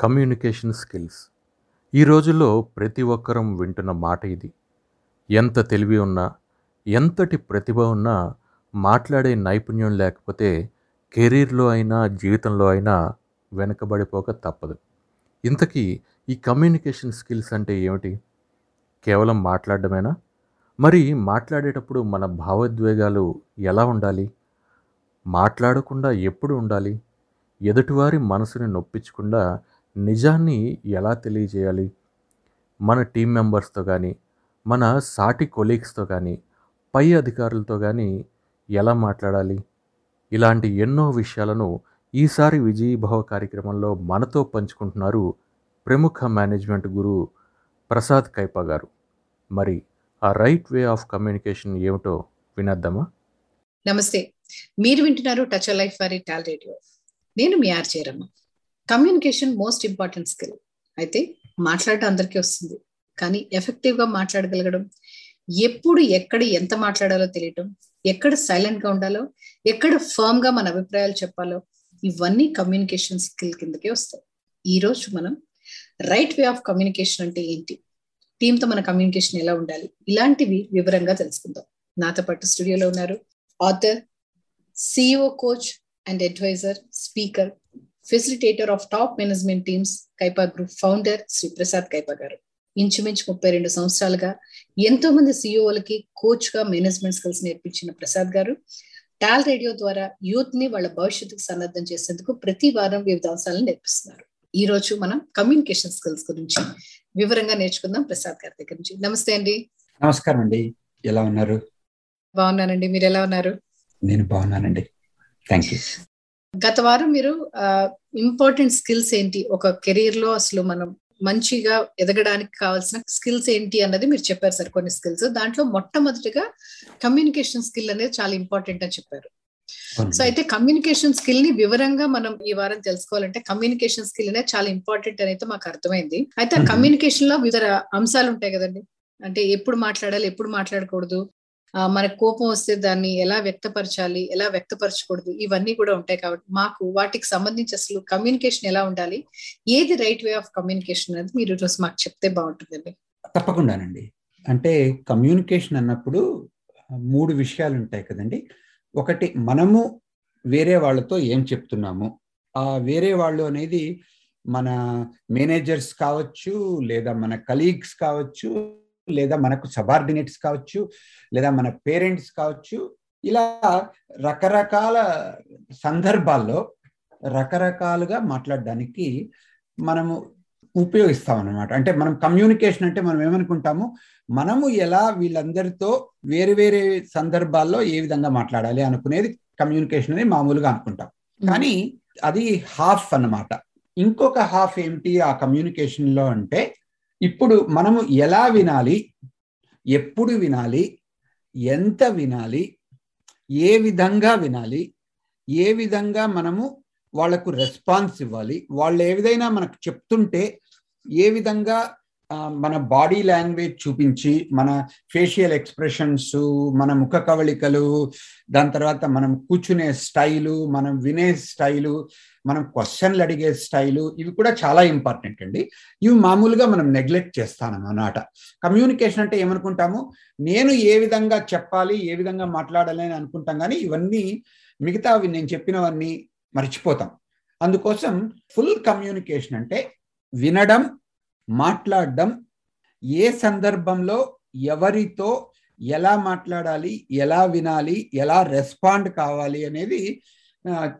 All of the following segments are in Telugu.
Communication skills. ఈ రోజుల్లో ప్రతి ఒక్కరం వింటున్న మాట ఇది. ఎంత తెలివి ఉన్నా ఎంతటి ప్రతిభ ఉన్నా మాట్లాడే నైపుణ్యం లేకపోతే కెరీర్లో అయినా జీవితంలో అయినా వెనకబడిపోక తప్పదు. ఇంతకీ ఈ కమ్యూనికేషన్ స్కిల్స్ అంటే ఏమిటి? కేవలం మాట్లాడడమేనా? మరి మాట్లాడేటప్పుడు మన భావోద్వేగాలు ఎలా ఉండాలి? మాట్లాడకుండా ఎప్పుడు ఉండాలి? ఎదుటివారి మనసుని నొప్పించకుండా నిజాన్ని ఎలా తెలియజేయాలి? మన టీం మెంబర్స్తో కానీ మన సాటి కొలీగ్స్తో కానీ పై అధికారులతో కానీ ఎలా మాట్లాడాలి? ఇలాంటి ఎన్నో విషయాలను ఈసారి విజయీభవ కార్యక్రమంలో మనతో పంచుకుంటున్నారు ప్రముఖ మేనేజ్మెంట్ గురువు ప్రసాద్ కైపా గారు. మరి ఆ రైట్ వే ఆఫ్ కమ్యూనికేషన్ ఏమిటో వినద్దామా? నమస్తే. మీరు వింటున్నారు టచ్ లైఫ్ వారి టాల్ రేడియో. నేను మీ ఆర్ చేరమ్మ కమ్యూనికేషన్ మోస్ట్ ఇంపార్టెంట్ స్కిల్ అయితే మాట్లాడటం అందరికీ వస్తుంది. కానీ ఎఫెక్టివ్గా మాట్లాడగలగడం ఎప్పుడు ఎక్కడ ఎంత మాట్లాడాలో తెలియటం ఎక్కడ సైలెంట్గా ఉండాలో ఎక్కడ ఫర్మ్గా మన అభిప్రాయాలు చెప్పాలో ఇవన్నీ కమ్యూనికేషన్ స్కిల్ కిందకే వస్తాయి. ఈ రోజు మనం రైట్ వే ఆఫ్ కమ్యూనికేషన్ అంటే ఏంటి? టీంతో మన కమ్యూనికేషన్ ఎలా ఉండాలి? ఇలాంటివి వివరంగా తెలుసుకుందాం. నాతో పాటు స్టూడియోలో ఉన్నారు. Author CEO coach and advisor speaker facilitator of top management teams Kaipa group founder Shri Prasad Kaipa garu. ఇంచుమించు ముప్పై రెండు సంవత్సరాలుగా ఎంతో మంది సిఇఓలకి కోచ్గా మేనేజ్మెంట్ స్కిల్స్ నేర్పించిన ప్రసాద్ గారు. టాల్ రేడియో ద్వారా యూత్ని వాళ్ళ భవిష్యత్తుకు సన్నద్ధం చేసేందుకు ప్రతి వారం వివిధ అంశాలను నేర్పిస్తున్నారు. ఈ రోజు మనం కమ్యూనికేషన్ స్కిల్స్ గురించి వివరంగా నేర్చుకుందాం ప్రసాద్ గారి దగ్గర నుంచి. నమస్తే అండి. నమస్కారం అండి. ఎలా ఉన్నారు? బాగున్నానండి. మీరు ఎలా ఉన్నారు? నేను బాగున్నానండి. థ్యాంక్ యూ గత వారం మీరు ఇంపార్టెంట్ స్కిల్స్ ఏంటి? ఒక కెరీర్లో అసలు మనం మంచిగా ఎదగడానికి కావాల్సిన స్కిల్స్ ఏంటి అన్నది మీరు చెప్పారు సార్ కొన్ని స్కిల్స్ దాంట్లో మొట్టమొదటిగా కమ్యూనికేషన్ స్కిల్ అనేది చాలా ఇంపార్టెంట్ అని చెప్పారు. సో అయితే కమ్యూనికేషన్ స్కిల్ని వివరంగా మనం ఈ వారం తెలుసుకోవాలంటే కమ్యూనికేషన్ స్కిల్ అనేది చాలా ఇంపార్టెంట్ అనేది మాకు అర్థమైంది. అయితే కమ్యూనికేషన్లో వివిధ అంశాలు ఉంటాయి కదండి. అంటే ఎప్పుడు మాట్లాడాలి ఎప్పుడు మాట్లాడకూడదు మనకు కోపం వస్తే దాన్ని ఎలా వ్యక్తపరచాలి ఎలా వ్యక్తపరచకూడదు ఇవన్నీ కూడా ఉంటాయి కాబట్టి మాకు వాటికి సంబంధించి అసలు కమ్యూనికేషన్ ఎలా ఉండాలి ఏది రైట్ వే ఆఫ్ కమ్యూనికేషన్ అనేది మీరు ఈరోజు మాకు చెప్తే బాగుంటుందండి. తప్పకుండానండి. అంటే కమ్యూనికేషన్ అన్నప్పుడు మూడు విషయాలు ఉంటాయి కదండి. ఒకటి మనము వేరే వాళ్ళతో ఏం చెప్తున్నాము? ఆ వేరే వాళ్ళు అనేది మన మేనేజర్స్ కావచ్చు లేదా మన కలీగ్స్ కావచ్చు లేదా మనకు సబార్డినేట్స్ కావచ్చు లేదా మన పేరెంట్స్ కావచ్చు ఇలా రకరకాల సందర్భాల్లో రకరకాలుగా మాట్లాడడానికి మనము ఉపయోగిస్తాం అనమాట అంటే మనం కమ్యూనికేషన్ అంటే మనం ఏమనుకుంటాము? మనము ఎలా వీళ్ళందరితో వేరే వేరే సందర్భాల్లో ఏ విధంగా మాట్లాడాలి అనుకునేది కమ్యూనికేషన్ అని మామూలుగా అనుకుంటాం. కానీ అది హాఫ్ అన్నమాట. ఇంకొక హాఫ్ ఏమిటి ఆ కమ్యూనికేషన్లో అంటే ఇప్పుడు మనము ఎలా వినాలి? ఎప్పుడు వినాలి? ఎంత వినాలి? ఏ విధంగా వినాలి? ఏ విధంగా మనము వాళ్ళకు రెస్పాన్స్ ఇవ్వాలి? వాళ్ళు ఏ విధంగా మనకు చెప్తుంటే ఏ విధంగా మన బాడీ లాంగ్వేజ్ చూపించి మన ఫేషియల్ ఎక్స్ప్రెషన్స్ మన ముఖ కవళికలు దాని తర్వాత మనం కూర్చునే స్టైలు మనం వినే స్టైలు మనం క్వశ్చన్లు అడిగే స్టైలు ఇవి కూడా చాలా ఇంపార్టెంట్ అండి. ఇవి మామూలుగా మనం నెగ్లెక్ట్ చేస్తాం అన్నమాట. కమ్యూనికేషన్ అంటే ఏమనుకుంటాము? నేను ఏ విధంగా చెప్పాలి ఏ విధంగా మాట్లాడాలి అని అనుకుంటాం కానీ ఇవన్నీ మిగతా నేను చెప్పినవన్నీ మర్చిపోతాం. అందుకోసం ఫుల్ కమ్యూనికేషన్ అంటే వినడం మాట్లాడడం ఏ సందర్భంలో ఎవరితో ఎలా మాట్లాడాలి ఎలా వినాలి ఎలా రెస్పాండ్ కావాలి అనేది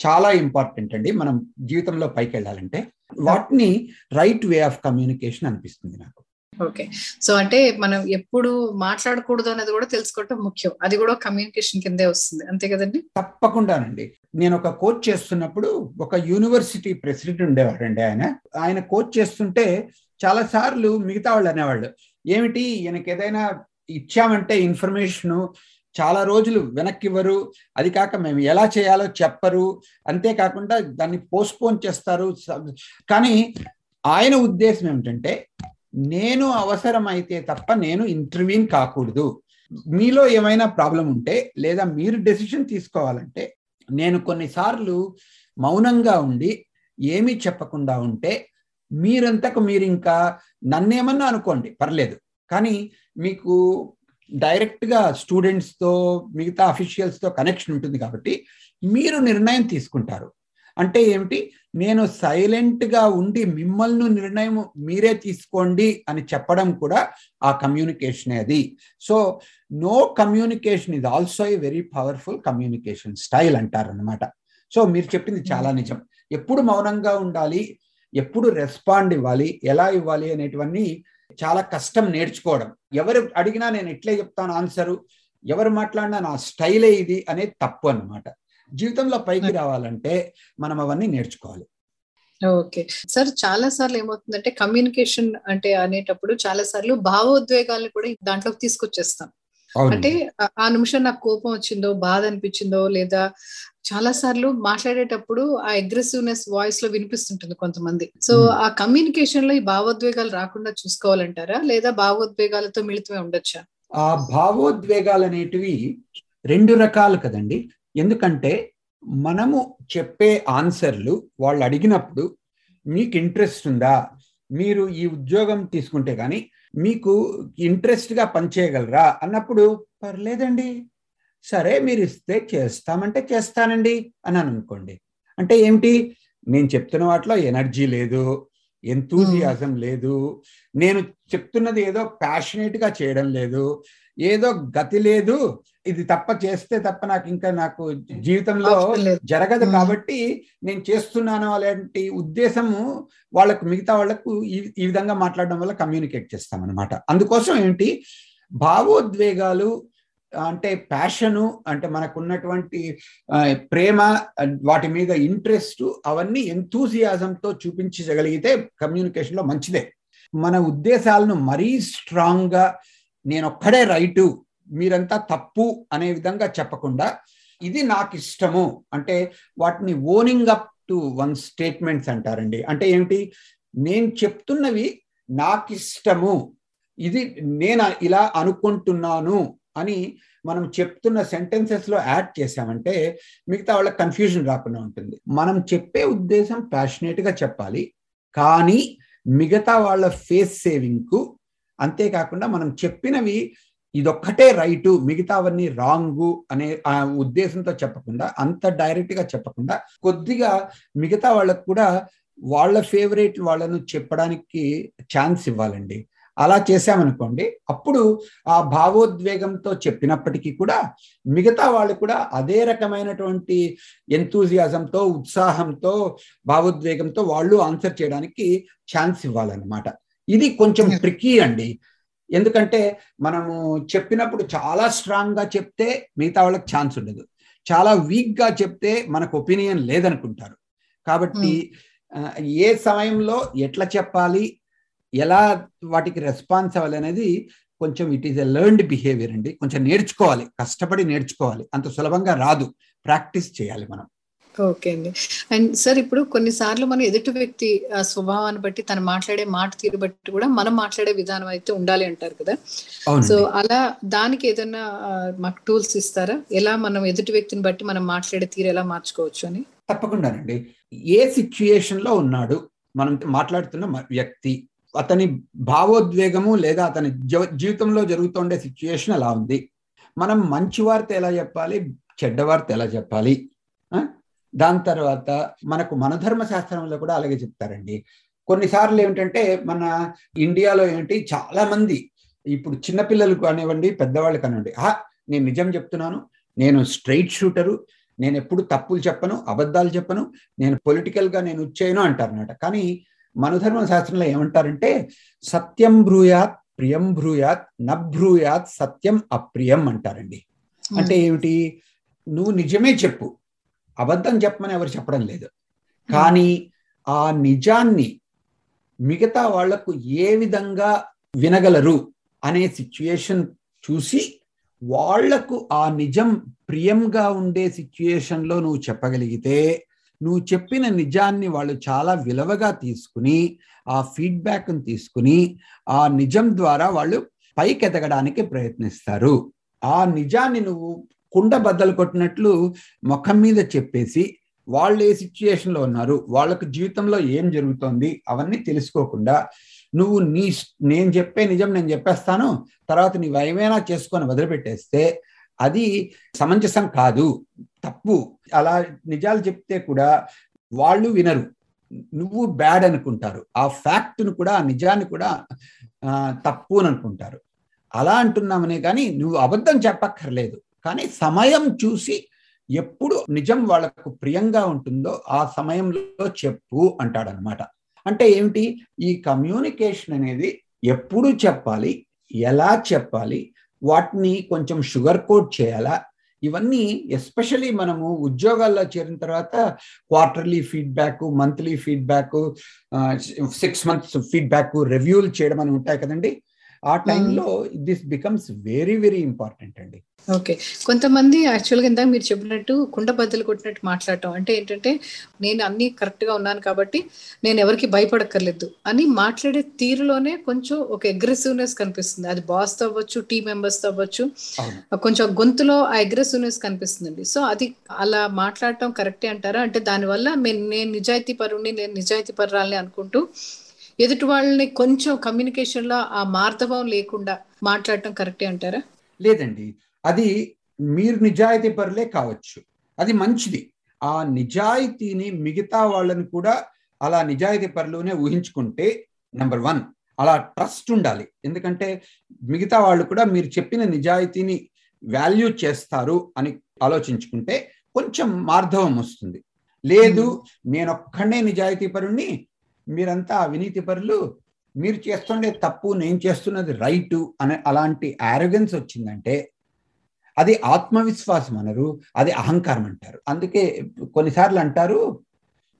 చాలా ఇంపార్టెంట్ అండి. మనం జీవితంలో పైకి వెళ్ళాలంటే వాటిని రైట్ వే ఆఫ్ కమ్యూనికేషన్ అనిపిస్తుంది నాకు. ఓకే. సో అంటే మనం ఎప్పుడు మాట్లాడకూడదు అనేది కూడా తెలుసుకోవటం ముఖ్యం. అది కూడా కమ్యూనికేషన్ కిందే వస్తుంది. అంతే కదండి? తప్పకుండానండి. నేను ఒక కోచ్ చేస్తున్నప్పుడు ఒక యూనివర్సిటీ ప్రెసిడెంట్ ఉండేవాడండి ఆయన. ఆయన కోచ్ చేస్తుంటే చాలా సార్లు మిగతా వాళ్ళు అనేవాళ్ళు. ఏమిటి? ఈయనకి ఏదైనా ఇచ్చామంటే ఇన్ఫర్మేషను చాలా రోజులు వెనక్కి ఇవ్వరు అది కాక మేము ఎలా చేయాలో చెప్పరు. అంతేకాకుండా దాన్ని పోస్ట్పోన్ చేస్తారు. కానీ ఆయన ఉద్దేశం ఏమిటంటే నేను అవసరమైతే తప్ప నేను ఇంటర్వ్యూన్ కాకూడదు. మీలో ఏమైనా ప్రాబ్లం ఉంటే లేదా మీరు డెసిషన్ తీసుకోవాలంటే నేను కొన్నిసార్లు మౌనంగా ఉండి ఏమీ చెప్పకుండా ఉంటే మీరంతకు మీరు ఇంకా నన్నేమన్నా అనుకోండి పర్లేదు. కానీ మీకు డైరెక్ట్గా స్టూడెంట్స్తో మిగతా అఫీషియల్స్తో కనెక్షన్ ఉంటుంది కాబట్టి మీరు నిర్ణయం తీసుకుంటారు. అంటే ఏమిటి? నేను సైలెంట్గా ఉండి మిమ్మల్ని నిర్ణయం మీరే తీసుకోండి అని చెప్పడం కూడా ఆ కమ్యూనికేషన్ అది. సో నో కమ్యూనికేషన్ ఇది also a very powerful communication style అంటారు అనమాట సో మీరు చెప్పింది చాలా నిజం. ఎప్పుడు మౌనంగా ఉండాలి ఎప్పుడు రెస్పాండ్ ఇవ్వాలి ఎలా ఇవ్వాలి అనేటివన్నీ చాలా కష్టం నేర్చుకోవడం. ఎవరు అడిగినా నేను ఎట్లే చెప్తాను ఆన్సరు ఎవరు మాట్లాడినా నా స్టైలే ఇది అనేది తప్పు అనమాట జీవితంలో పైకి రావాలంటే మనం అవన్నీ నేర్చుకోవాలి. ఓకే. సార్ చాలా సార్లు ఏమవుతుందంటే కమ్యూనికేషన్ అంటే అనేటప్పుడు చాలా సార్లు భావోద్వేగాలను కూడా దాంట్లోకి తీసుకొచ్చేస్తాం. అంటే ఆ నిమిషం నాకు కోపం వచ్చిందో బాధ అనిపించిందో లేదా చాలా సార్లు మాట్లాడేటప్పుడు ఆ అగ్రెసివ్నెస్ వాయిస్లో వినిపిస్తుంటుంది కొంతమంది. సో ఆ కమ్యూనికేషన్లో ఈ భావోద్వేగాలు రాకుండా చూసుకోవాలంటారా? లేదా భావోద్వేగాలతో మిళితమే ఉండొచ్చా? ఆ భావోద్వేగాలు అనేటివి రెండు రకాలు కదండి. ఎందుకంటే మనము చెప్పే ఆన్సర్లు వాళ్ళు అడిగినప్పుడు మీకు ఇంట్రెస్ట్ ఉందా? మీరు ఈ ఉద్యోగం తీసుకుంటే కానీ మీకు ఇంట్రెస్ట్గా పనిచేయగలరా అన్నప్పుడు పర్లేదండి. సరే మీరు ఇస్తే చేస్తామంటే చేస్తానండి అని అనుకోండి. అంటే ఏమిటి? నేను చెప్తున్న వాటిలో ఎనర్జీ లేదు ఎంతూజియాజం లేదు నేను చెప్తున్నది ఏదో ప్యాషనేట్గా చేయడం లేదు ఏదో గతి లేదు ఇది తప్ప చేస్తే తప్ప నాకు ఇంకా నాకు జీవితంలో జరగదు కాబట్టి నేను చేస్తున్నాను అలాంటి ఉద్దేశము వాళ్ళకు మిగతా వాళ్ళకు ఈ విధంగా మాట్లాడడం వల్ల కమ్యూనికేట్ చేస్తాం అనమాట అందుకోసం ఏంటి భావోద్వేగాలు అంటే ప్యాషను అంటే మనకున్నటువంటి ప్రేమ వాటి మీద ఇంట్రెస్ట్ అవన్నీ ఎంతూజియాజంతో చూపించగలిగితే కమ్యూనికేషన్లో మంచిదే. మన ఉద్దేశాలను మరీ స్ట్రాంగ్గా నేను ఒక్కడే రైటు మీరంతా తప్పు అనే విధంగా చెప్పకుండా ఇది నాకు ఇష్టము అంటే వాటిని owning up to one statements అంటారండి. అంటే ఏమిటి నేను చెప్తున్నవి నాకు ఇష్టము ఇది నేను ఇలా అనుకుంటున్నాను అని మనం చెప్తున్న సెంటెన్సెస్లో యాడ్ చేసామంటే మిగతా వాళ్ళకి కన్ఫ్యూజన్ రాకుండా ఉంటుంది. మనం చెప్పే ఉద్దేశం ప్యాషనేట్గా చెప్పాలి. కానీ మిగతా వాళ్ళ ఫేస్ సేవింగ్కు అంతేకాకుండా మనం చెప్పినవి ఇదొక్కటే రైటు మిగతావన్నీ రాంగు అనే ఆ ఉద్దేశంతో చెప్పకుండా అంత డైరెక్ట్గా చెప్పకుండా కొద్దిగా మిగతా వాళ్ళకు కూడా వాళ్ళ ఫేవరెట్ వాళ్ళను చెప్పడానికి ఛాన్స్ ఇవ్వాలండి. అలా చేశామనుకోండి అప్పుడు ఆ భావోద్వేగంతో చెప్పినప్పటికీ కూడా మిగతా వాళ్ళు కూడా అదే రకమైనటువంటి ఎంతూజియాజంతో ఉత్సాహంతో భావోద్వేగంతో వాళ్ళు ఆన్సర్ చేయడానికి ఛాన్స్ ఇవ్వాలన్నమాట. ఇది కొంచెం ట్రిక్కీ అండి. ఎందుకంటే మనము చెప్పినప్పుడు చాలా స్ట్రాంగ్గా చెప్తే మిగతా వాళ్ళకి ఛాన్స్ ఉండదు. చాలా వీక్గా చెప్తే మనకు ఒపీనియన్ లేదనుకుంటారు. కాబట్టి ఏ సమయంలో ఎట్లా చెప్పాలి ఎలా వాటికి రెస్పాన్స్ అవ్వాలి అనేది కొంచెం it is a learned behaviour అండి. కొంచెం నేర్చుకోవాలి కష్టపడి నేర్చుకోవాలి. అంత సులభంగా రాదు. ప్రాక్టీస్ చేయాలి మనం. ఓకే అండి. అండ్ సార్ ఇప్పుడు కొన్నిసార్లు మనం ఎదుటి వ్యక్తి స్వభావాన్ని బట్టి తను మాట్లాడే మాట తీరు బట్టి కూడా మనం మాట్లాడే విధానం అయితే ఉండాలి అంటారు కదా. సో అలా దానికి ఏదైనా మాకు టూల్స్ ఇస్తారా? ఎలా మనం ఎదుటి వ్యక్తిని బట్టి మనం మాట్లాడే తీరు ఎలా మార్చుకోవచ్చు అని? తప్పకుండానండి. ఏ సిచ్యుయేషన్లో ఉన్నాడు మనం మాట్లాడుతున్న వ్యక్తి అతని భావోద్వేగము లేదా అతని జీవితంలో జరుగుతుండే సిచ్యుయేషన్ ఎలా ఉంది? మనం మంచి వార్త ఎలా చెప్పాలి చెడ్డ వార్త ఎలా చెప్పాలి? దాని తర్వాత మనకు మనధర్మ శాస్త్రంలో కూడా అలాగే చెప్తారండి. కొన్నిసార్లు ఏమిటంటే మన ఇండియాలో ఏంటి చాలా మంది ఇప్పుడు చిన్నపిల్లలు కానివ్వండి పెద్దవాళ్ళు కానివ్వండి ఆ నేను నిజం చెప్తున్నాను నేను స్ట్రైట్ షూటరు నేను ఎప్పుడు తప్పులు చెప్పను అబద్ధాలు చెప్పను నేను పొలిటికల్గా నేను వచ్చాను అంటారనమాట కానీ మనధర్మ శాస్త్రంలో ఏమంటారంటే సత్యం బ్రూయాత్ ప్రియం బ్రూయాత్ నభ్రూయాత్ సత్యం అప్రియం అంటారండి. అంటే ఏమిటి? నువ్వు నిజమే చెప్పు అబద్ధం చెప్పమని ఎవరు చెప్పడం లేదు. కానీ ఆ నిజాన్ని మిగతా వాళ్ళకు ఏ విధంగా వినగలరు అనే సిచ్యుయేషన్ చూసి వాళ్ళకు ఆ నిజం ప్రియంగా ఉండే సిచ్యుయేషన్లో నువ్వు చెప్పగలిగితే నువ్వు చెప్పిన నిజాన్ని వాళ్ళు చాలా విలువగా తీసుకుని ఆ ఫీడ్బ్యాక్ని తీసుకుని ఆ నిజం ద్వారా వాళ్ళు పైకి ఎదగడానికి ప్రయత్నిస్తారు. ఆ నిజాన్ని నువ్వు కుండ బద్దలు కొట్టినట్లు ముఖం మీద చెప్పేసి వాళ్ళు ఏ సిచ్యుయేషన్లో ఉన్నారు వాళ్ళకు జీవితంలో ఏం జరుగుతోంది అవన్నీ తెలుసుకోకుండా నువ్వు నీ నేను చెప్పే నిజం నేను చెప్పేస్తాను తర్వాత నీవు ఏమైనా చేసుకొని వదిలిపెట్టేస్తే అది సమంజసం కాదు తప్పు. అలా నిజాలు చెప్తే కూడా వాళ్ళు వినరు. నువ్వు బ్యాడ్ అనుకుంటారు. ఆ ఫ్యాక్ట్ను కూడా ఆ నిజాన్ని కూడా తప్పు అని అనుకుంటారు. అలా అంటున్నామనే కానీ నువ్వు అబద్ధం చెప్పక్కర్లేదు. కానీ సమయం చూసి ఎప్పుడు నిజం వాళ్ళకు ప్రియంగా ఉంటుందో ఆ సమయంలో చెప్పు అంటాడనమాట. అంటే ఏమిటి? ఈ కమ్యూనికేషన్ అనేది ఎప్పుడు చెప్పాలి? ఎలా చెప్పాలి? వాటిని కొంచెం షుగర్ కోట్ చేయాలా? ఇవన్నీ ఎస్పెషలీ మనము ఉద్యోగాల్లో చేరిన తర్వాత quarterly feedback monthly feedback six months feedback రివ్యూలు చేయడం అని ఉంటాయి కదండి. ఆ టైంలో this becomes very very important అండి. ఓకే. కొంతమంది యాక్చువల్గా ఇందాక మీరు చెప్పినట్టు కుండ బద్దలు కొట్టినట్టు మాట్లాడటం. అంటే ఏంటంటే నేను అన్ని కరెక్ట్గా ఉన్నాను కాబట్టి నేను ఎవరికి భయపడక్కర్లేదు అని మాట్లాడే తీరులోనే కొంచెం ఒక అగ్రెసివ్నెస్ కనిపిస్తుంది. అది బాస్తో అవ్వచ్చు టీం మెంబర్స్తో అవ్వచ్చు. కొంచెం గొంతులో ఆ అగ్రెసివ్నెస్ కనిపిస్తుందండి. సో అది అలా మాట్లాడటం కరెక్టే అంటారా? అంటే దానివల్ల నేను నిజాయితీ పరుణ్ణి నేను నిజాయితీ పర్రాలని అనుకుంటూ ఎదుటి వాళ్ళని కొంచెం కమ్యూనికేషన్లో ఆ మార్ధవం లేకుండా మాట్లాడటం కరెక్టే అంటారా? లేదండి. అది మీరు నిజాయితీ పరులే కావచ్చు. అది మంచిది. ఆ నిజాయితీని మిగతా వాళ్ళని కూడా అలా నిజాయితీ పరులునే ఊహించుకుంటే నెంబర్ వన్ అలా ట్రస్ట్ ఉండాలి. ఎందుకంటే మిగతా వాళ్ళు కూడా మీరు చెప్పిన నిజాయితీని వాల్యూ చేస్తారు అని ఆలోచించుకుంటే కొంచెం మార్ధవం వస్తుంది. లేదు నేనొక్కడే నిజాయితీ పరుణ్ణి మీరంతా అవినీతి పరులు. మీరు చేస్తుండే తప్పు నేను చేస్తున్నది రైటు అనే అలాంటి యారగెన్స్ వచ్చిందంటే అది ఆత్మవిశ్వాసం అనరు అది అహంకారం అంటారు. అందుకే కొన్నిసార్లు అంటారు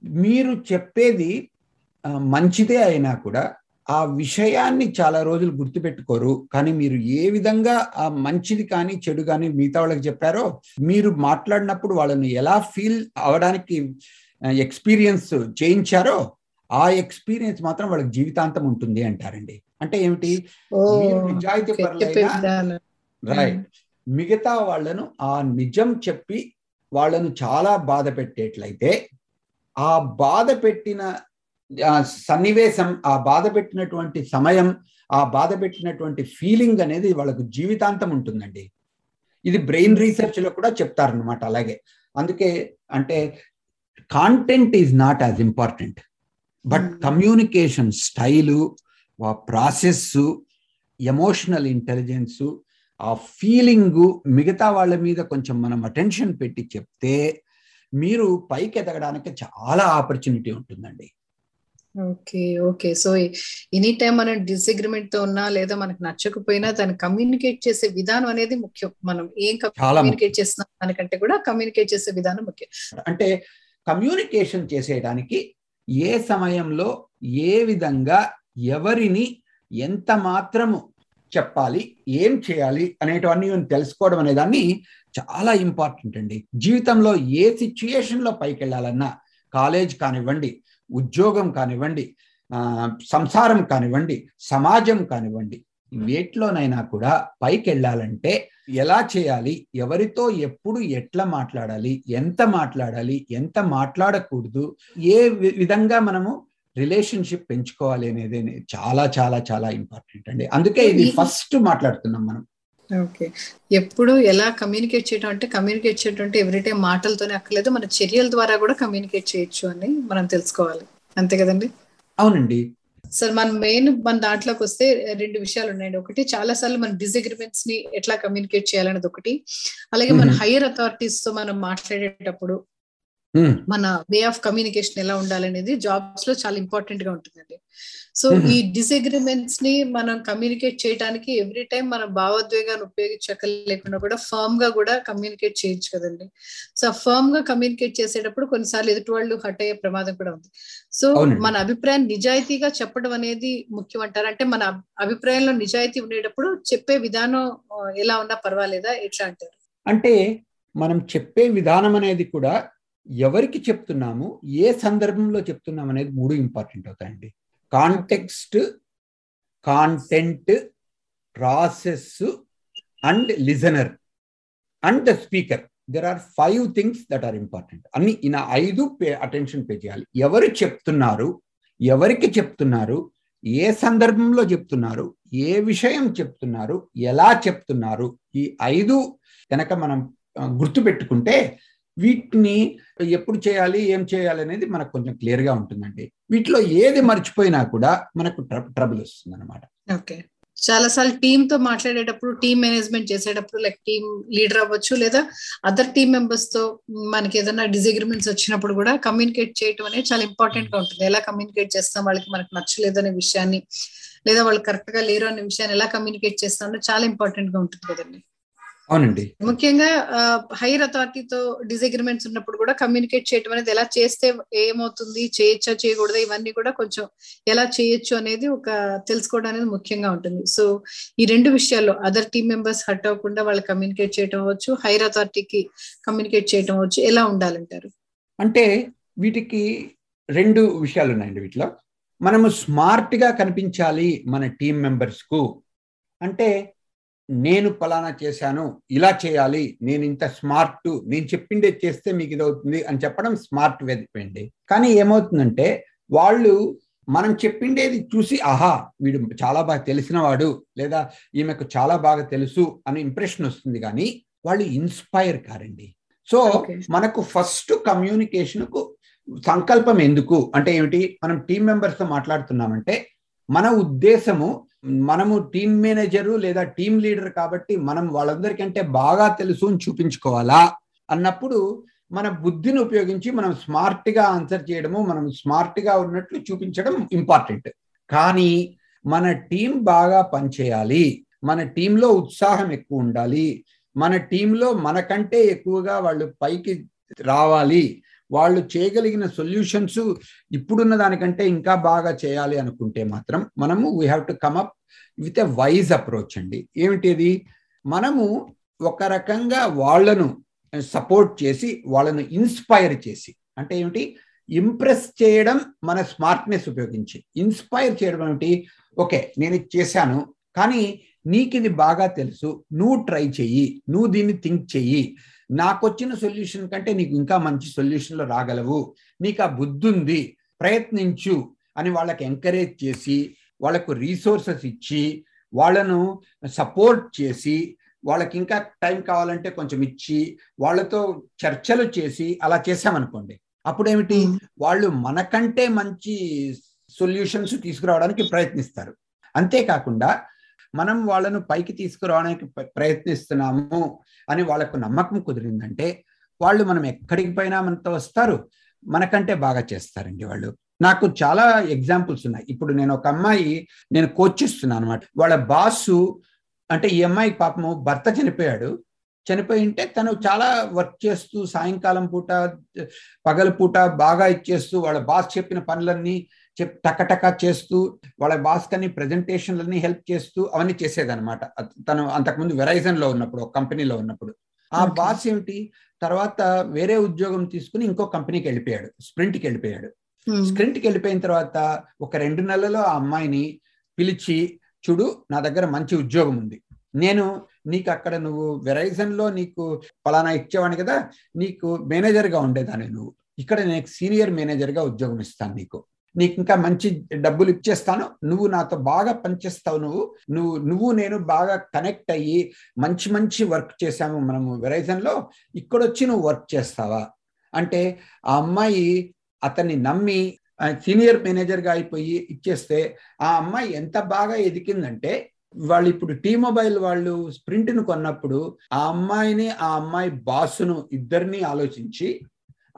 మీరు చెప్పేది మంచిదే అయినా కూడా ఆ విషయాన్ని చాలా రోజులు గుర్తుపెట్టుకోరు. కానీ మీరు ఏ విధంగా ఆ మంచిది కానీ చెడు కానీ మిగతా వాళ్ళకి చెప్పారో మీరు మాట్లాడినప్పుడు వాళ్ళని ఎలా ఫీల్ అవడానికి ఎక్స్పీరియన్స్ చేయించారో ఆ ఎక్స్పీరియన్స్ మాత్రం వాళ్ళకి జీవితాంతం ఉంటుంది అంటారండి. అంటే ఏమిటి? నిజాయితీ పరులైనా రైట్ మిగతా వాళ్ళను ఆ నిజం చెప్పి వాళ్ళను చాలా బాధ పెట్టేట్లయితే ఆ బాధ పెట్టిన సన్నివేశం ఆ బాధ పెట్టినటువంటి సమయం ఆ బాధ పెట్టినటువంటి ఫీలింగ్ అనేది వాళ్ళకు జీవితాంతం ఉంటుందండి. ఇది బ్రెయిన్ రీసెర్చ్లో కూడా చెప్తారనమాట అలాగే. అందుకే అంటే content is not as important but communication style ఆ ప్రాసెస్ ఎమోషనల్ ఇంటెలిజెన్స్ ఆ ఫీలింగు మిగతా వాళ్ళ మీద కొంచెం మనం అటెన్షన్ పెట్టి చెప్తే మీరు పైకి ఎదగడానికి చాలా ఆపర్చునిటీ ఉంటుందండి. Okay okay. So any time మనం డిసగ్రిమెంట్తో ఉన్నా లేదా మనకు నచ్చకపోయినా దాన్ని కమ్యూనికేట్ చేసే విధానం అనేది ముఖ్యం. మనం ఏం కమ్యూనికేట్ చేస్తున్నాం దానికంటే కూడా కమ్యూనికేట్ చేసే విధానం ముఖ్యం. అంటే కమ్యూనికేషన్ చేసేయడానికి ఏ సమయంలో ఏ విధంగా ఎవరిని ఎంత మాత్రము చెప్పాలి ఏం చేయాలి అనేటివన్నీ తెలుసుకోవడం అనేదాన్ని చాలా ఇంపార్టెంట్ అండి. జీవితంలో ఏ సిచ్యుయేషన్లో పైకి వెళ్ళాలన్నా కాలేజ్ కానివ్వండి ఉద్యోగం కానివ్వండి సంసారం కానివ్వండి సమాజం కానివ్వండి వేటిలోనైనా కూడా పైకి వెళ్ళాలంటే ఎలా చేయాలి? ఎవరితో ఎప్పుడు ఎట్లా మాట్లాడాలి? ఎంత మాట్లాడాలి? ఎంత మాట్లాడకూడదు? ఏ విధంగా మనము రిలేషన్షిప్ పెంచుకోవాలి అనేది చాలా చాలా చాలా ఇంపార్టెంట్ అండి. అందుకే ఇది ఫస్ట్ మాట్లాడుతున్నాం మనం. ఓకే. ఎప్పుడు ఎలా కమ్యూనికేట్ చేయడం అంటే కమ్యూనికేట్ చేయడం అంటే ఎవ్రీ టైం మాటలతోనే అక్కర్లేదు. మన చర్యల ద్వారా కూడా కమ్యూనికేట్ చేయొచ్చు అని మనం తెలుసుకోవాలి. అంతే కదండి? అవునండి. సార్ మన మెయిన్ మన దాంట్లోకి వస్తే రెండు విషయాలు ఉన్నాయండి. ఒకటి చాలా సార్లు మన డిసగ్రిమెంట్స్ని ఎట్లా కమ్యూనికేట్ చేయాలనేది ఒకటి. అలాగే మన హైయర్ అథారిటీస్తో మనం మాట్లాడేటప్పుడు మన వే ఆఫ్ కమ్యూనికేషన్ ఎలా ఉండాలనేది జాబ్స్లో చాలా ఇంపార్టెంట్గా ఉంటుందండి. సో ఈ డిసగ్రిమెంట్స్ని మనం కమ్యూనికేట్ చేయడానికి ఎవ్రీ టైం మన భావోద్వేగాన్ని ఉపయోగించక లేకుండా కూడా ఫర్మ్గా కూడా కమ్యూనికేట్ చేయొచ్చు కదండి. సో ఫర్మ్గా కమ్యూనికేట్ చేసేటప్పుడు కొన్నిసార్లు ఎదుటి వాళ్ళు హట్ అయ్యే ప్రమాదం కూడా ఉంది. సో మన అభిప్రాయం నిజాయితీగా చెప్పడం అనేది ముఖ్యం అంటారు అంటే మన అభిప్రాయంలో నిజాయితీ ఉండేటప్పుడు చెప్పే విధానం ఎలా ఉన్నా పర్వాలేదా? ఎట్లా అంటారు? అంటే మనం చెప్పే విధానం అనేది కూడా ఎవరికి చెప్తున్నాము ఏ సందర్భంలో చెప్తున్నాం అనేది మూడు ఇంపార్టెంట్ అవుతాయండి. Context content process and listener and the speaker. There are five things that are important అన్ని ఈయన ఐదు పే అటెన్షన్ పే చేయాలి. ఎవరు చెప్తున్నారు ఎవరికి చెప్తున్నారు ఏ సందర్భంలో చెప్తున్నారు ఏ విషయం చెప్తున్నారు ఎలా చెప్తున్నారు ఈ ఐదు కనుక మనం గుర్తు పెట్టుకుంటే వీటిని ఎప్పుడు చేయాలి ఏం చేయాలి అనేది మనకు కొంచెం క్లియర్గా ఉంటుందండి. వీటిలో ఏది మర్చిపోయినా కూడా మనకు ట్రబుల్ వస్తుంది అనమాట ఓకే. చాలా సార్లు టీమ్తో మాట్లాడేటప్పుడు టీమ్ మేనేజ్మెంట్ చేసేటప్పుడు లైక్ టీమ్ లీడర్ అవ్వచ్చు లేదా అదర్ టీమ్ మెంబర్స్తో మనకి ఏదైనా డిసగ్రిమెంట్స్ వచ్చినప్పుడు కూడా కమ్యూనికేట్ చేయటం అనేది చాలా ఇంపార్టెంట్గా ఉంటుంది. ఎలా కమ్యూనికేట్ చేస్తాం? వాళ్ళకి మనకు నచ్చలేదు అనే విషయాన్ని లేదా వాళ్ళు కరెక్ట్గా లేరు అనే విషయాన్ని ఎలా కమ్యూనికేట్ చేస్తాం? చాలా ఇంపార్టెంట్గా ఉంటుంది కదండి. అవునండి. ముఖ్యంగా హైయర్ అథారిటీతో డిసగ్రిమెంట్స్ ఉన్నప్పుడు కూడా కమ్యూనికేట్ చేయడం అనేది ఎలా చేస్తే ఏమవుతుంది చేయొచ్చా చేయకూడదా ఇవన్నీ కూడా కొంచెం ఎలా చేయొచ్చు అనేది ఒక తెలుసుకోవడం అనేది ముఖ్యంగా ఉంటుంది. సో ఈ రెండు విషయాల్లో అదర్ టీమ్ మెంబర్స్ హర్ట్ అవ్వకుండా వాళ్ళు కమ్యూనికేట్ చేయడం అవ్వచ్చు హైయర్ అథారిటీకి కమ్యూనికేట్ చేయడం అవ్వచ్చు ఎలా ఉండాలంటారు? అంటే వీటికి రెండు విషయాలు ఉన్నాయండి వీటిలో. మనము స్మార్ట్గా కనిపించాలి మన టీం మెంబర్స్కు అంటే నేను పలానా చేశాను ఇలా చేయాలి నేను ఇంత స్మార్ట్ నేను చెప్పిండే చేస్తే మీకు ఇది అవుతుంది అని చెప్పడం స్మార్ట్ వెదిపోయింది కానీ ఏమవుతుందంటే వాళ్ళు మనం చెప్పిండేది చూసి ఆహా వీడు చాలా బాగా తెలిసిన వాడు లేదా ఈమెకు చాలా బాగా తెలుసు అనే ఇంప్రెషన్ వస్తుంది కానీ వాళ్ళు ఇన్స్పైర్ కారండి. సో మనకు ఫస్ట్ కమ్యూనికేషన్కు సంకల్పం ఎందుకు? అంటే ఏమిటి? మనం టీం మెంబర్స్తో మాట్లాడుతున్నామంటే మన ఉద్దేశము మనము టీం మేనేజరు లేదా టీం లీడర్ కాబట్టి మనం వాళ్ళందరికంటే బాగా తెలుసు అని చూపించుకోవాలా అన్నప్పుడు మన బుద్ధిని ఉపయోగించి మనం స్మార్ట్గా ఆన్సర్ చేయడము మనం స్మార్ట్గా ఉన్నట్లు చూపించడం ఇంపార్టెంట్ కానీ మన టీం బాగా పనిచేయాలి మన టీంలో ఉత్సాహం ఎక్కువ ఉండాలి మన టీంలో మనకంటే ఎక్కువగా వాళ్ళు పైకి రావాలి వాళ్ళు చేయగలిగిన సొల్యూషన్స్ ఇప్పుడున్న దానికంటే ఇంకా బాగా చేయాలి అనుకుంటే మాత్రం మనము we have to come up with a wise approach అండి. ఏమిటిది? మనము ఒక రకంగా వాళ్ళను eh, సపోర్ట్ చేసి వాళ్ళను ఇన్స్పైర్ చేసి అంటే ఏమిటి? ఇంప్రెస్ చేయడం మన స్మార్ట్నెస్ ఉపయోగించి. ఇన్స్పైర్ చేయడం ఏమిటి? ఓకే నేను చేశాను కానీ నీకు ఇది బాగా తెలుసు నువ్వు ట్రై చెయ్యి నువ్వు దీన్ని థింక్ చెయ్యి నాకు వచ్చిన సొల్యూషన్ కంటే నీకు ఇంకా మంచి సొల్యూషన్లో రాగలవు. నీకు ఆ బుద్ధి ఉంది ప్రయత్నించు అని వాళ్ళకి ఎంకరేజ్ చేసి వాళ్ళకు రీసోర్సెస్ ఇచ్చి వాళ్ళను సపోర్ట్ చేసి వాళ్ళకి ఇంకా టైం కావాలంటే కొంచెం ఇచ్చి వాళ్ళతో చర్చలు చేసి అలా చేసామనుకోండి అప్పుడు ఏమిటి వాళ్ళు మనకంటే మంచి సొల్యూషన్స్ తీసుకురావడానికి ప్రయత్నిస్తారు. అంతేకాకుండా మనం వాళ్ళను పైకి తీసుకురావడానికి ప్రయత్నిస్తున్నాము అని వాళ్ళకు నమ్మకం కుదిరిందంటే వాళ్ళు మనం ఎక్కడికి పోయినా మనతో వస్తారు. మనకంటే బాగా చేస్తారండి వాళ్ళు. నాకు చాలా ఎగ్జాంపుల్స్ ఉన్నాయి. ఇప్పుడు నేను ఒక అమ్మాయి నేను కోచ్ ఇస్తున్నాను అనమాట వాళ్ళ బాసు అంటే ఈ అమ్మాయి పాపము భర్త చనిపోయాడు. చనిపోయి ఉంటే తను చాలా వర్క్ చేస్తూ సాయంకాలం పూట పగల పూట బాగా ఇచ్చేస్తూ వాళ్ళ బాస్ చెప్పిన పనులన్నీ చెప్ టకటక చేస్తూ వాళ్ళ బాస్ కని ప్రజెంటేషన్లన్నీ హెల్ప్ చేస్తూ అవన్నీ చేసేదనమాట తను అంతకుముందు వెరైజన్లో ఉన్నప్పుడు ఒక కంపెనీలో ఉన్నప్పుడు. ఆ బాస్ ఏమిటి? తర్వాత వేరే ఉద్యోగం తీసుకుని ఇంకో కంపెనీకి వెళ్ళిపోయాడు. స్ప్రింట్కి వెళ్ళిపోయాడు. స్ప్రింట్కి వెళ్ళిపోయిన తర్వాత ఒక రెండు నెలల్లో ఆ అమ్మాయిని పిలిచి చూడు నా దగ్గర మంచి ఉద్యోగం ఉంది. నేను నీకు అక్కడ నువ్వు వెరైజన్లో నీకు పలానా ఇచ్చేవాడిని కదా నీకు మేనేజర్గా ఉండేదాన్ని నువ్వు. ఇక్కడ నేను సీనియర్ మేనేజర్గా ఉద్యోగం ఇస్తాను నీకు. నీకు ఇంకా మంచి డబ్బులు ఇచ్చేస్తాను నువ్వు నాతో బాగా పనిచేస్తావు నువ్వు. నువ్వు నువ్వు నేను బాగా కనెక్ట్ అయ్యి మంచి మంచి వర్క్ చేశాము మనము వెరైజన్లో ఇక్కడొచ్చి నువ్వు వర్క్ చేస్తావా? అంటే ఆ అమ్మాయి అతన్ని నమ్మి సీనియర్ మేనేజర్గా అయిపోయి ఇచ్చేస్తే ఆ అమ్మాయి ఎంత బాగా ఎదిగిందంటే వాళ్ళు ఇప్పుడు టీ మొబైల్ వాళ్ళు స్ప్రింట్ను కొన్నప్పుడు ఆ అమ్మాయిని ఆ అమ్మాయి బాసును ఇద్దరిని ఆలోచించి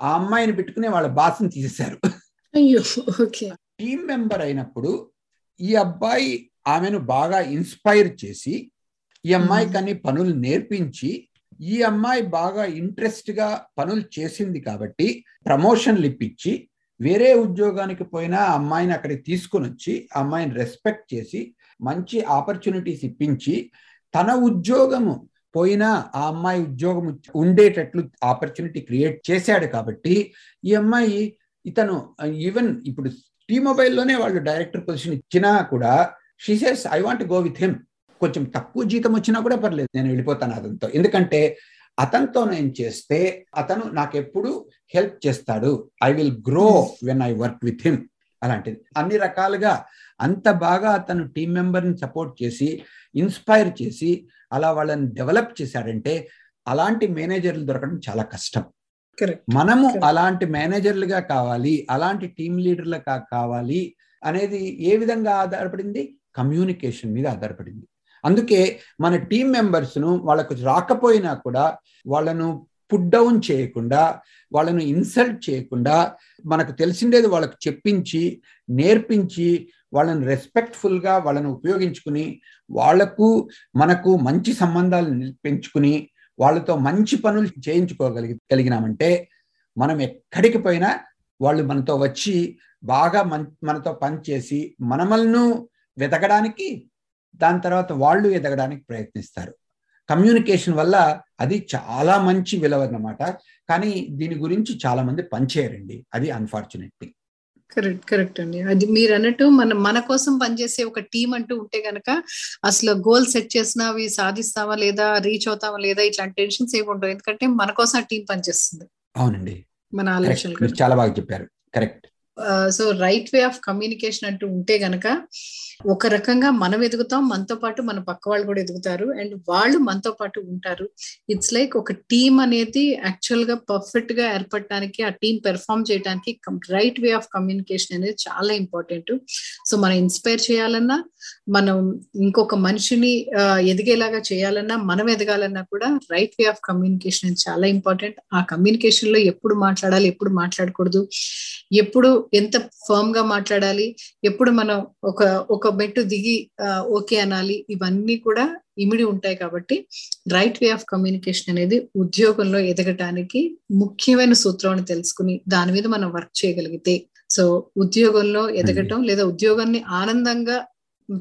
ఆ అమ్మాయిని పెట్టుకుని వాళ్ళ బాస్ని తీసేశారు. అయ్యో ఓకే. టీం మెంబర్ అయినప్పుడు ఈ అబ్బాయి ఆమెను బాగా ఇన్స్పైర్ చేసి ఈ అమ్మాయికి అన్ని పనులు నేర్పించి ఈ అమ్మాయి బాగా ఇంట్రెస్ట్గా పనులు చేసింది కాబట్టి ప్రమోషన్లు ఇప్పించి వేరే ఉద్యోగానికి పోయినా ఆ అమ్మాయిని అక్కడికి తీసుకుని వచ్చి ఆ అమ్మాయిని రెస్పెక్ట్ చేసి మంచి ఆపర్చునిటీస్ ఇప్పించి తన ఉద్యోగము పోయినా ఆ అమ్మాయి ఉద్యోగం ఉండేటట్లు ఆపర్చునిటీ క్రియేట్ చేశాడు కాబట్టి ఈ అమ్మాయి ఇతను ఈవెన్ ఇప్పుడు టీ మొబైల్లోనే వాళ్ళు డైరెక్టర్ పొజిషన్ ఇచ్చినా కూడా she says I want go with him కొంచెం తక్కువ జీతం వచ్చినా కూడా పర్లేదు నేను వెళ్ళిపోతాను అతనితో. ఎందుకంటే అతనితో నేను చేస్తే అతను నాకు ఎప్పుడు హెల్ప్ చేస్తాడు. I will grow when I work with him అలాంటిది. అన్ని రకాలుగా అంత బాగా అతను టీం మెంబర్ని సపోర్ట్ చేసి ఇన్స్పైర్ చేసి అలా వాళ్ళని డెవలప్ చేశాడంటే అలాంటి మేనేజర్లు దొరకడం చాలా కష్టం. మనము అలాంటి మేనేజర్లుగా కావాలి అలాంటి టీం లీడర్లుగా కావాలి అనేది ఏ విధంగా ఆధారపడింది? కమ్యూనికేషన్ మీద ఆధారపడింది. అందుకే మన టీం మెంబర్స్ను వాళ్ళకు రాకపోయినా కూడా వాళ్ళను పుట్ డౌన్ చేయకుండా వాళ్ళను ఇన్సల్ట్ చేయకుండా మనకు తెలిసిండేది వాళ్ళకు చెప్పించి నేర్పించి వాళ్ళని రెస్పెక్ట్ఫుల్గా వాళ్ళని ఉపయోగించుకుని వాళ్ళకు మనకు మంచి సంబంధాలు పెంచుకుని వాళ్ళతో మంచి పనులు చేయించుకోగలిగి కలిగినామంటే మనం ఎక్కడికి పోయినా వాళ్ళు మనతో వచ్చి బాగా మన మనతో పనిచేసి మనమల్ను వెతకడానికి దాని తర్వాత వాళ్ళు ఎదగడానికి ప్రయత్నిస్తారు. కమ్యూనికేషన్ వల్ల అది చాలా మంచి విలువ అన్నమాట. కానీ దీని గురించి చాలామంది పనిచేయరండి అది అన్ఫార్చునేట్ థింగ్ కరెక్ట్ కరెక్ట్ అండి. అది మీరు అన్నట్టు మన మన కోసం పనిచేసే ఒక టీం అంటూ ఉంటే గనక అసలు గోల్ సెట్ చేసినా అవి సాధిస్తావా లేదా రీచ్ అవుతావా లేదా ఇట్లాంటి టెన్షన్స్ ఏమి ఉండవు. ఎందుకంటే మన కోసం ఆ టీం పనిచేస్తుంది. అవునండి. మన ఆలోచనలు చాలా బాగా చెప్పారు. Correct. So right way of communication అంటూ ఉంటే గనక ఒక రకంగా మనం ఎదుగుతాం మనతో పాటు మన పక్క వాళ్ళు కూడా ఎదుగుతారు అండ్ వాళ్ళు మనతో పాటు ఉంటారు. ఇట్స్ లైక్ ఒక టీం అనేది యాక్చువల్గా పర్ఫెక్ట్గా ఏర్పడటానికి ఆ టీం పెర్ఫామ్ చేయడానికి రైట్ వే ఆఫ్ కమ్యూనికేషన్ అనేది చాలా ఇంపార్టెంట్ సో మనం ఇన్స్పైర్ చేయాలన్నా మనం ఇంకొక మనిషిని ఎదిగేలాగా చేయాలన్నా మనం ఎదగాలన్నా కూడా రైట్ వే ఆఫ్ కమ్యూనికేషన్ చాలా ఇంపార్టెంట్ ఆ కమ్యూనికేషన్లో ఎప్పుడు మాట్లాడాలి ఎప్పుడు మాట్లాడకూడదు ఎప్పుడు ఎంత ఫర్మ్గా మాట్లాడాలి ఎప్పుడు మనం ఒక ఒక మెట్టు దిగి ఓకే అనాలి ఇవన్నీ కూడా ఇమిడి ఉంటాయి కాబట్టి రైట్ వే ఆఫ్ కమ్యూనికేషన్ అనేది ఉద్యోగంలో ఎదగటానికి ముఖ్యమైన సూత్రాన్ని తెలుసుకుని దాని మీద మనం వర్క్ చేయగలిగితే. సో ఉద్యోగంలో ఎదగటం లేదా ఉద్యోగాన్ని ఆనందంగా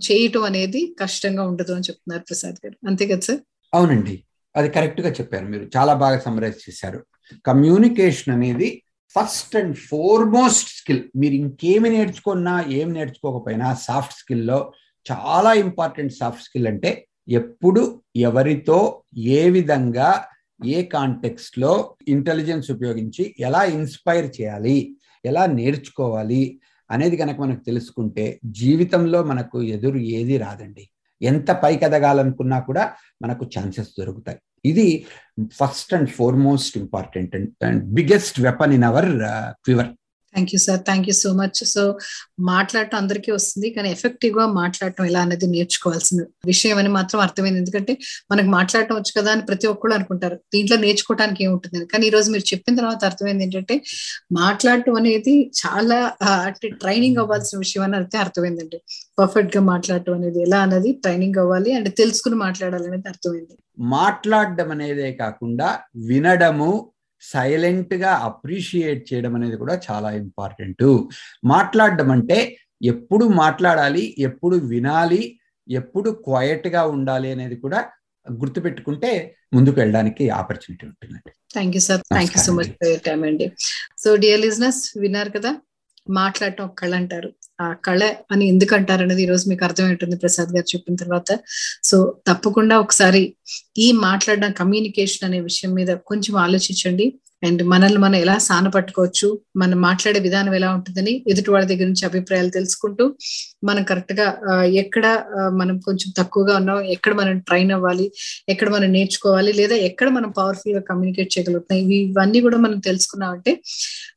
చేయటం అనేది కష్టంగా ఉండదు అని చెప్తున్నారు ప్రసాద్ గారు. అంతే కదా సార్? అవునండి. అది కరెక్ట్గా చెప్పారు మీరు. చాలా బాగా సమరైజ్ చేశారు. కమ్యూనికేషన్ అనేది ఫస్ట్ అండ్ ఫోర్మోస్ట్ స్కిల్. మీరు ఇంకేమి నేర్చుకున్నా ఏం నేర్చుకోకపోయినా సాఫ్ట్ స్కిల్లో చాలా ఇంపార్టెంట్ సాఫ్ట్ స్కిల్ అంటే ఎప్పుడు ఎవరితో ఏ విధంగా ఏ కాంటెక్స్ట్లో ఇంటెలిజెన్స్ ఉపయోగించి ఎలా ఇన్స్పైర్ చేయాలి ఎలా నేర్చుకోవాలి అనేది కనుక మనకు తెలుసుకుంటే జీవితంలో మనకు ఎదురు ఏది రాదండి. ఎంత పైకి ఎదగాలనుకున్నా కూడా మనకు ఛాన్సెస్ దొరుకుతాయి. ఇది first and foremost important and biggest weapon in our quiver thank you sir thank you so much so మాట్లాడటం అందరికీ వస్తుంది కానీ ఎఫెక్టివ్గా మాట్లాడటం ఎలా అనేది నేర్చుకోవాల్సిన విషయం అని మాత్రం అర్థమైంది. ఎందుకంటే మనకు మాట్లాడటం వచ్చు కదా అని ప్రతి ఒక్కళ్ళు అనుకుంటారు. దీంట్లో నేర్చుకోవడానికి ఏముంటుంది కానీ ఈ రోజు మీరు చెప్పిన తర్వాత అర్థమైంది ఏంటంటే మాట్లాడటం అనేది చాలా అంటే ట్రైనింగ్ అవ్వాల్సిన విషయం అని అయితే అర్థమైందండి పర్ఫెక్ట్గా మాట్లాడటం అనేది ఎలా అనేది ట్రైనింగ్ అవ్వాలి అండ్ తెలుసుకుని మాట్లాడాలి అనేది అర్థమైంది. మాట్లాడడం అనేదే కాకుండా వినడము సైలెంట్గా అప్రిషియేట్ చేయడం అనేది కూడా చాలా ఇంపార్టెంట్. మాట్లాడడం అంటే ఎప్పుడు మాట్లాడాలి ఎప్పుడు వినాలి ఎప్పుడు క్వైట్గా ఉండాలి అనేది కూడా గుర్తుపెట్టుకుంటే ముందుకు వెళ్ళడానికి ఆపర్చునిటీ ఉంటుందండి. Thank you sir thank you so much for time అండి. సో డియర్ లిజినెస్ విన్నారు కదా? మాట్లాడటం ఒక కళ అంటారు ఆ కళ అని ఎందుకు అంటారు అనేది ఈరోజు మీకు అర్థమై ప్రసాద్ గారు చెప్పిన తర్వాత. సో తప్పకుండా ఒకసారి ఈ మాట్లాడడం కమ్యూనికేషన్ అనే విషయం మీద కొంచెం ఆలోచించండి. అండ్ మనల్ని మనం ఎలా సాన పట్టుకోవచ్చు మనం మాట్లాడే విధానం ఎలా ఉంటుందని ఎదుటి వాళ్ళ దగ్గర నుంచి అభిప్రాయాలు తెలుసుకుంటూ మనం కరెక్ట్గా ఎక్కడ మనం కొంచెం తక్కువగా ఉన్నాం ఎక్కడ మనం ట్రైన్ అవ్వాలి ఎక్కడ మనం నేర్చుకోవాలి లేదా ఎక్కడ మనం పవర్ఫుల్గా కమ్యూనికేట్ చేయగలుగుతున్నాం ఇవన్నీ కూడా మనం తెలుసుకున్నామంటే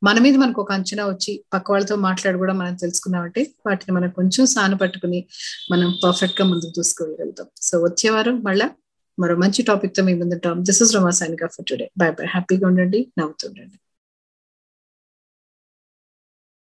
మన మీద మనకు ఒక అంచనా వచ్చి పక్క వాళ్ళతో మాట్లాడి కూడా మనం తెలుసుకున్నామంటే వాటిని మనం కొంచెం సాన పట్టుకుని మనం పర్ఫెక్ట్గా ముందుకు చూసుకోగలుగుతాం సో వచ్చే వారం మళ్ళా మరో మంచి టాపిక్తో మీ ముందుంటాం. దిస్ ఇస్ రమా సైనిక ఫర్ టుడే బై బై హ్యాపీగా ఉండండి నవ్వుతుండండి